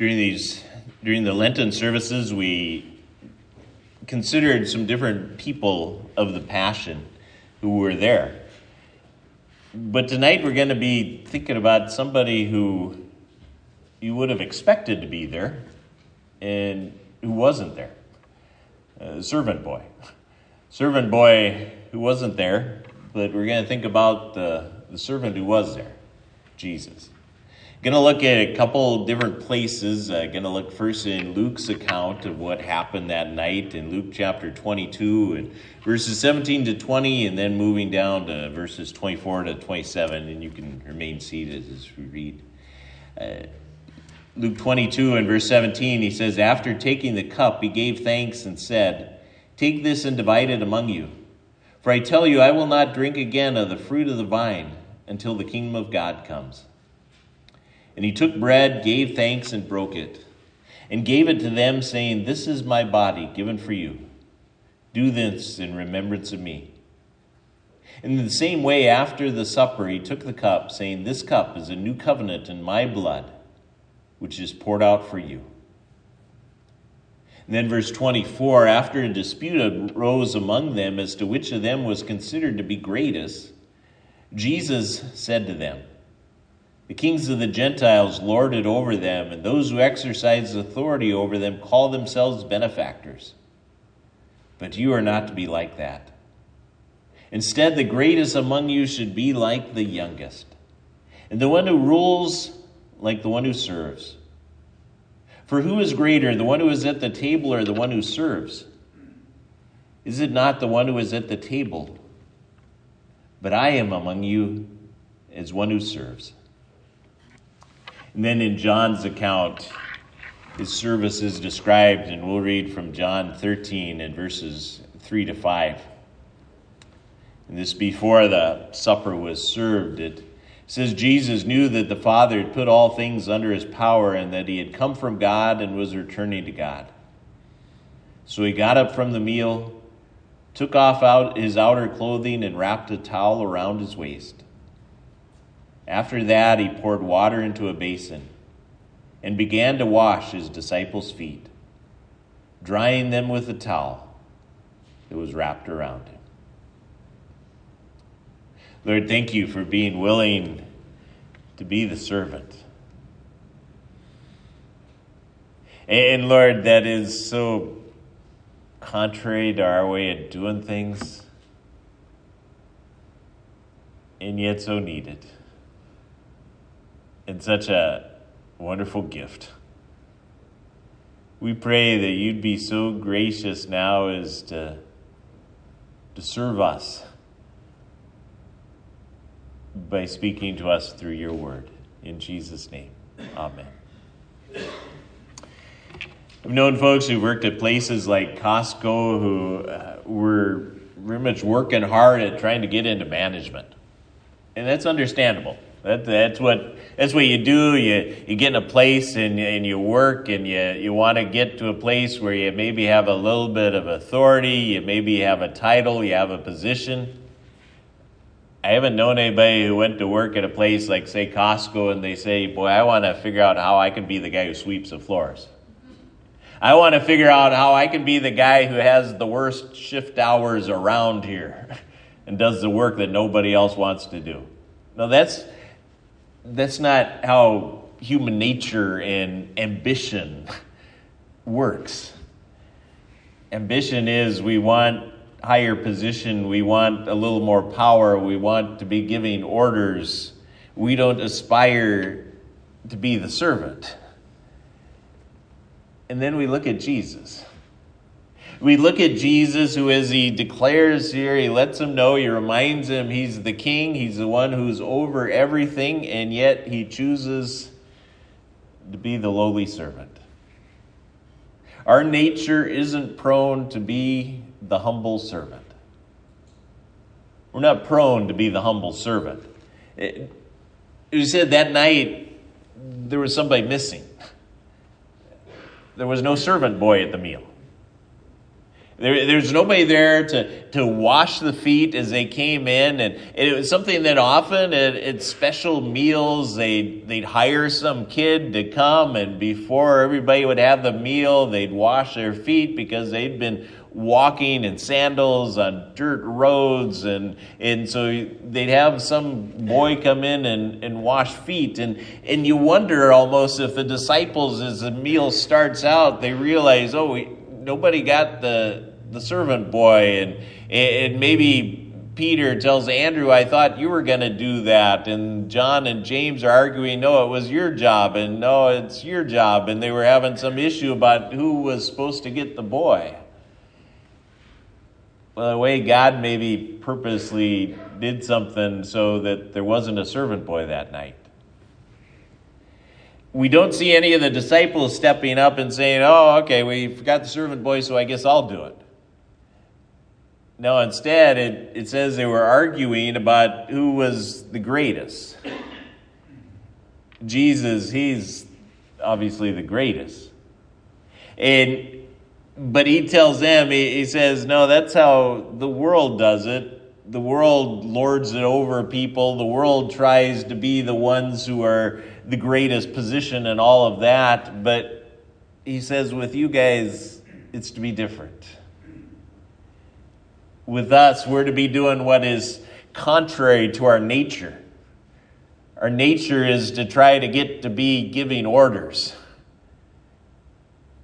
during these during the Lenten services, we considered some different people of the Passion who were there. But tonight we're going to be thinking about somebody who you would have expected to be there and who wasn't there. Uh, servant boy. Servant boy who wasn't there, but we're going to think about the, the servant who was there, Jesus. To look at a couple different places. Uh, to look first in Luke's account of what happened that night in Luke chapter 22 and verses 17 to 20, and then moving down to verses 24 to 27. And you can remain seated as we read. Uh, Luke 22 and verse 17, he says, After taking the cup, he gave thanks and said, Take this and divide it among you. For I tell you, I will not drink again of the fruit of the vine until the kingdom of God comes. And he took bread, gave thanks, and broke it, and gave it to them, saying, This is my body given for you. Do this in remembrance of me. And in the same way, after the supper, he took the cup, saying, This cup is a new covenant in my blood, which is poured out for you. And then, verse 24 after a dispute arose among them as to which of them was considered to be greatest, Jesus said to them, the kings of the Gentiles lord it over them, and those who exercise authority over them call themselves benefactors. But you are not to be like that. Instead, the greatest among you should be like the youngest, and the one who rules like the one who serves. For who is greater, the one who is at the table or the one who serves? Is it not the one who is at the table? But I am among you as one who serves. And then in John's account, his service is described, and we'll read from John 13 and verses 3 to 5. And this before the supper was served. It says Jesus knew that the Father had put all things under his power and that he had come from God and was returning to God. So he got up from the meal, took off out his outer clothing, and wrapped a towel around his waist. After that, he poured water into a basin and began to wash his disciples' feet, drying them with a towel that was wrapped around him. Lord, thank you for being willing to be the servant. And Lord, that is so contrary to our way of doing things, and yet so needed and such a wonderful gift. We pray that you'd be so gracious now as to, to serve us by speaking to us through your word. In Jesus' name, amen. I've known folks who worked at places like Costco who uh, were very much working hard at trying to get into management. And that's understandable. That, that's what that's what you do. You you get in a place and and you work and you you want to get to a place where you maybe have a little bit of authority. You maybe have a title. You have a position. I haven't known anybody who went to work at a place like say Costco and they say, "Boy, I want to figure out how I can be the guy who sweeps the floors." I want to figure out how I can be the guy who has the worst shift hours around here and does the work that nobody else wants to do. No, that's that's not how human nature and ambition works. Ambition is we want higher position, we want a little more power, we want to be giving orders. We don't aspire to be the servant. And then we look at Jesus. We look at Jesus, who, as he declares here, he lets him know, he reminds him he's the king, he's the one who's over everything, and yet he chooses to be the lowly servant. Our nature isn't prone to be the humble servant. We're not prone to be the humble servant. It said that night there was somebody missing. There was no servant boy at the meal. There, there's nobody there to, to wash the feet as they came in. And it was something that often at, at special meals, they, they'd hire some kid to come, and before everybody would have the meal, they'd wash their feet because they'd been walking in sandals on dirt roads and and so they'd have some boy come in and, and wash feet and and you wonder almost if the disciples as the meal starts out they realize oh we, nobody got the the servant boy, and and maybe Peter tells Andrew, I thought you were going to do that. And John and James are arguing, no, it was your job. And no, it's your job. And they were having some issue about who was supposed to get the boy. Well, the way God maybe purposely did something so that there wasn't a servant boy that night. We don't see any of the disciples stepping up and saying, oh, okay, we forgot the servant boy, so I guess I'll do it. No, instead, it, it says they were arguing about who was the greatest. Jesus, he's obviously the greatest. And but he tells them, he, he says, no, that's how the world does it. The world lords it over people. The world tries to be the ones who are the greatest position and all of that. But he says, with you guys, it's to be different with us, we're to be doing what is contrary to our nature. Our nature is to try to get to be giving orders.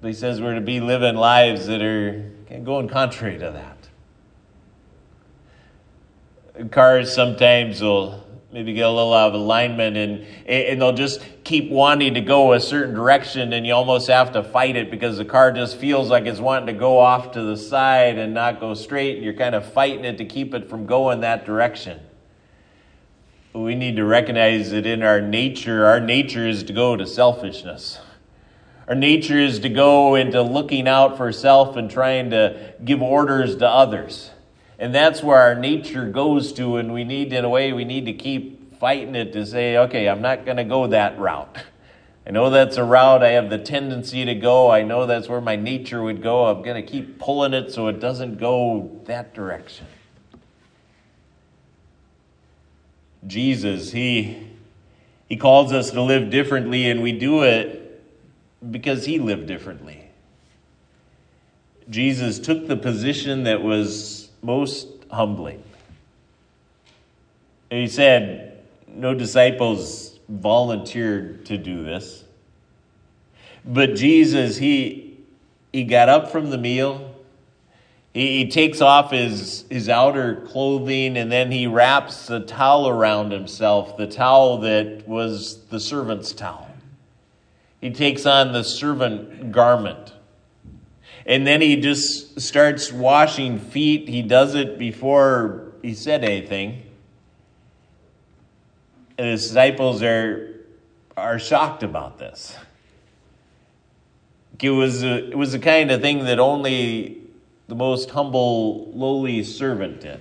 But he says we're to be living lives that are going contrary to that. Cars sometimes will maybe get a little out of alignment and and they'll just keep wanting to go a certain direction and you almost have to fight it because the car just feels like it's wanting to go off to the side and not go straight and you're kind of fighting it to keep it from going that direction. We need to recognize that in our nature. Our nature is to go to selfishness. Our nature is to go into looking out for self and trying to give orders to others and that's where our nature goes to, and we need, in a way, we need to keep fighting it to say, okay, I'm not going to go that route. I know that's a route I have the tendency to go. I know that's where my nature would go. I'm going to keep pulling it so it doesn't go that direction. Jesus, he, he calls us to live differently, and we do it because he lived differently. Jesus took the position that was most humbling. he said, No disciples volunteered to do this. But Jesus, he, he got up from the meal. He, he takes off his, his outer clothing and then he wraps the towel around himself, the towel that was the servant's towel. He takes on the servant garment. And then he just starts washing feet. He does it before he said anything. And the disciples are, are shocked about this. It was, a, it was the kind of thing that only the most humble, lowly servant did.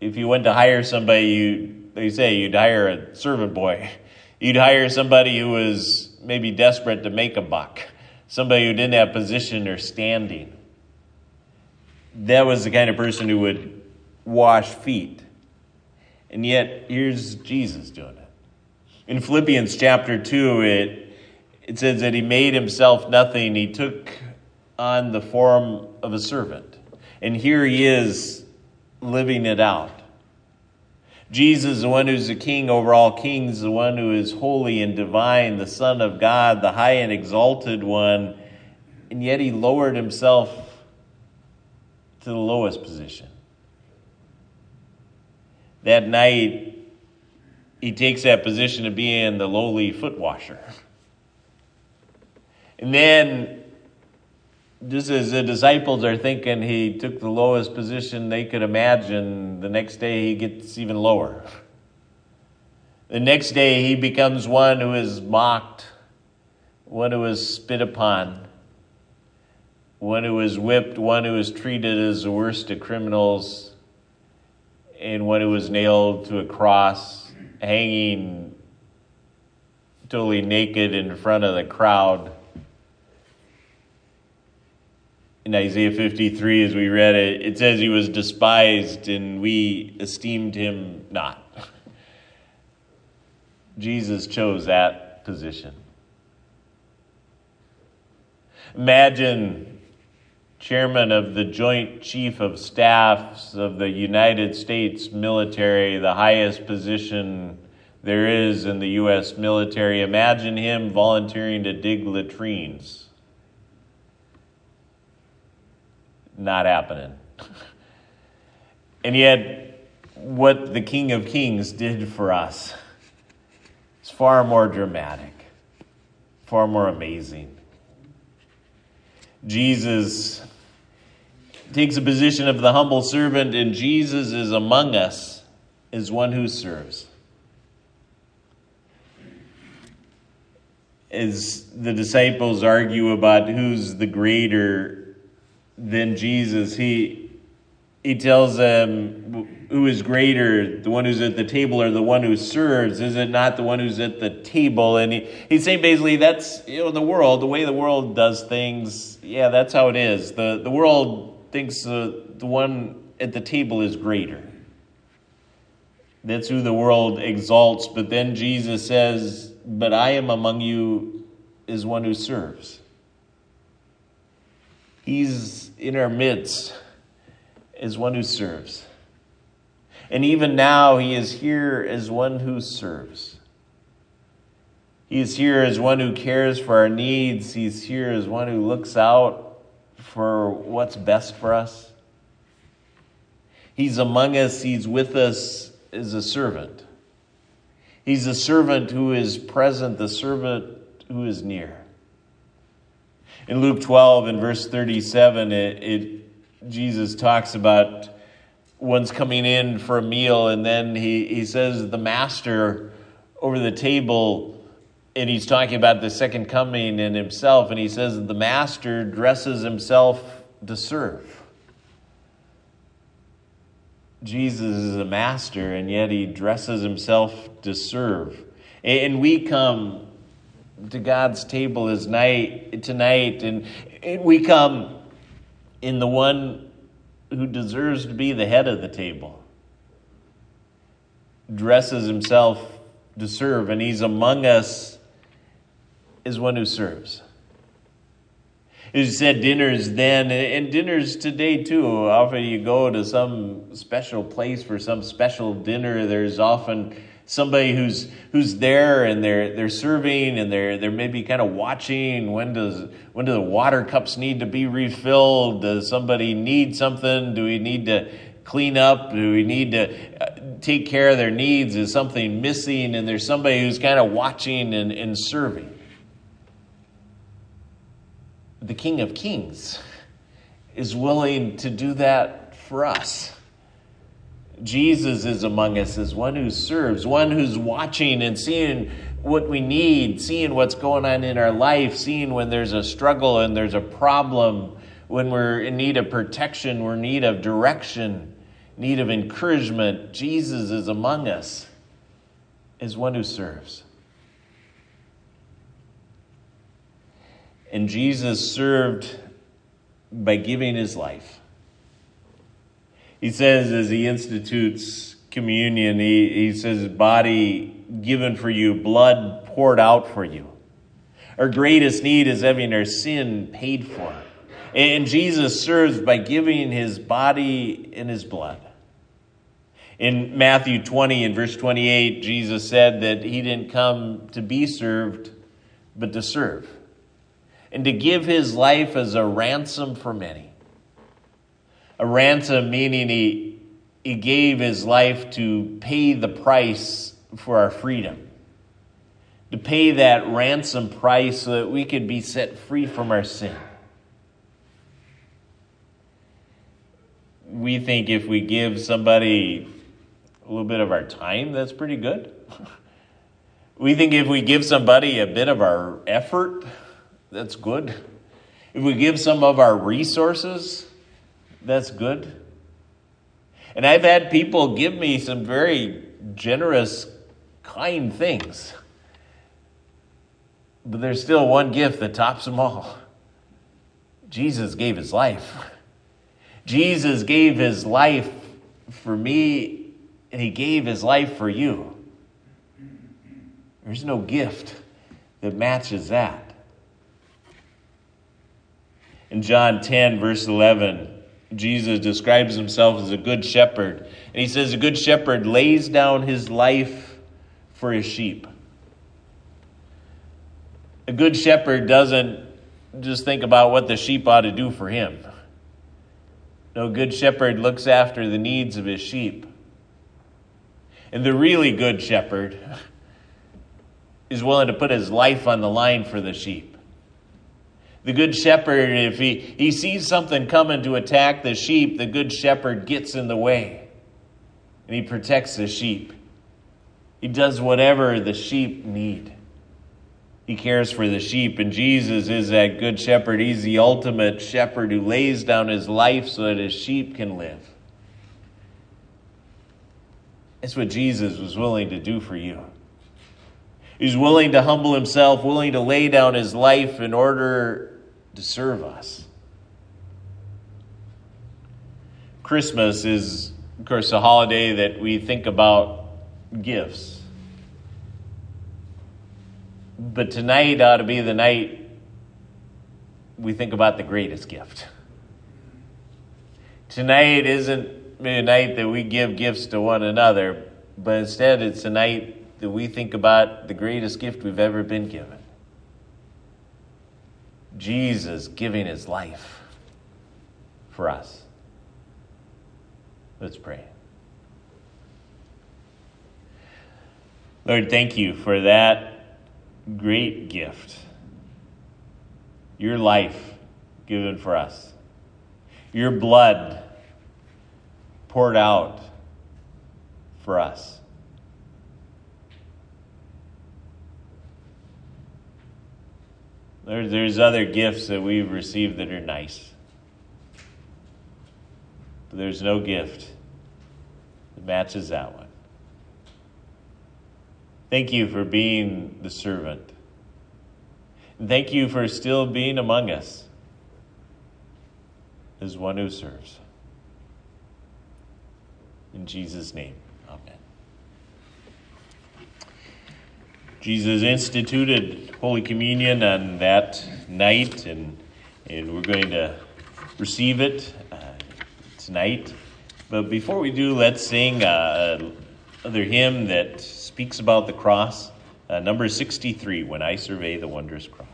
If you went to hire somebody, you, they say you'd hire a servant boy. You'd hire somebody who was maybe desperate to make a buck somebody who didn't have position or standing. That was the kind of person who would wash feet. And yet, here's Jesus doing it. In Philippians chapter 2, it, it says that he made himself nothing. He took on the form of a servant. And here he is living it out. Jesus, the one who's the king over all kings, the one who is holy and divine, the Son of God, the high and exalted one, and yet he lowered himself to the lowest position. That night, he takes that position of being the lowly foot washer. And then just as the disciples are thinking he took the lowest position they could imagine, the next day he gets even lower. The next day he becomes one who is mocked, one who is spit upon, one who is whipped, one who is treated as the worst of criminals, and one who was nailed to a cross, hanging totally naked in front of the crowd in Isaiah 53, as we read it, it says he was despised and we esteemed him not. Jesus chose that position. Imagine chairman of the Joint Chief of Staffs of the United States military, the highest position there is in the U.S. military. Imagine him volunteering to dig latrines. Not happening. and yet, what the King of Kings did for us is far more dramatic, far more amazing. Jesus takes a position of the humble servant, and Jesus is among us as one who serves. As the disciples argue about who's the greater than Jesus. He he tells them who is greater, the one who's at the table or the one who serves? Is it not the one who's at the table? And he, he's saying basically that's you know the world, the way the world does things. Yeah, that's how it is. The the world thinks uh, the one at the table is greater. That's who the world exalts. But then Jesus says, "But I am among you as one who serves." He's in our midst as one who serves. And even now, He is here as one who serves. He is here as one who cares for our needs. He's here as one who looks out for what's best for us. He's among us, He's with us as a servant. He's a servant who is present, the servant who is near. In Luke 12, in verse 37, it, it, Jesus talks about one's coming in for a meal, and then he, he says, The master over the table, and he's talking about the second coming and himself, and he says, The master dresses himself to serve. Jesus is a master, and yet he dresses himself to serve. And we come to God's table is night tonight, and, we come in the one who deserves to be the head of the table, dresses himself to serve, and he's among us as one who serves. You said, dinners then, and dinners today too. Often you go to some special place for some special dinner. There's often somebody who's who's there and they're they're serving and they're they're maybe kind of watching when does when do the water cups need to be refilled? Does somebody need something? Do we need to clean up? Do we need to uh, take care of their needs? Is something missing? And there's somebody who's kind of watching and, and serving. The king of kings is willing to do that for us Jesus is among us as one who serves, one who's watching and seeing what we need, seeing what's going on in our life, seeing when there's a struggle and there's a problem, when we're in need of protection, we're in need of direction, need of encouragement. Jesus is among us as one who serves. And Jesus served by giving his life. He says, as he institutes communion, he, he says, body given for you, blood poured out for you. Our greatest need is having our sin paid for. And Jesus serves by giving his body and his blood. In Matthew 20 and verse 28, Jesus said that he didn't come to be served, but to serve, and to give his life as a ransom for many. A ransom meaning he, he gave his life to pay the price for our freedom, to pay that ransom price so that we could be set free from our sin. We think if we give somebody a little bit of our time, that's pretty good. we think if we give somebody a bit of our effort, that's good. If we give some of our resources, that's good. And I've had people give me some very generous, kind things. But there's still one gift that tops them all Jesus gave his life. Jesus gave his life for me, and he gave his life for you. There's no gift that matches that. In John 10, verse 11, Jesus describes himself as a good shepherd. And he says, A good shepherd lays down his life for his sheep. A good shepherd doesn't just think about what the sheep ought to do for him. No good shepherd looks after the needs of his sheep. And the really good shepherd is willing to put his life on the line for the sheep. The good shepherd, if he, he sees something coming to attack the sheep, the good shepherd gets in the way and he protects the sheep. He does whatever the sheep need. He cares for the sheep, and Jesus is that good shepherd. He's the ultimate shepherd who lays down his life so that his sheep can live. That's what Jesus was willing to do for you. He's willing to humble himself, willing to lay down his life in order to serve us. Christmas is, of course, a holiday that we think about gifts. But tonight ought to be the night we think about the greatest gift. Tonight isn't a night that we give gifts to one another, but instead it's a night that we think about the greatest gift we've ever been given. Jesus giving his life for us. Let's pray. Lord, thank you for that great gift. Your life given for us, your blood poured out for us. There, there's other gifts that we've received that are nice. But there's no gift that matches that one. Thank you for being the servant. Thank you for still being among us as one who serves. In Jesus' name. Jesus instituted Holy Communion on that night, and, and we're going to receive it uh, tonight. But before we do, let's sing uh, another hymn that speaks about the cross, uh, number 63, When I Survey the Wondrous Cross.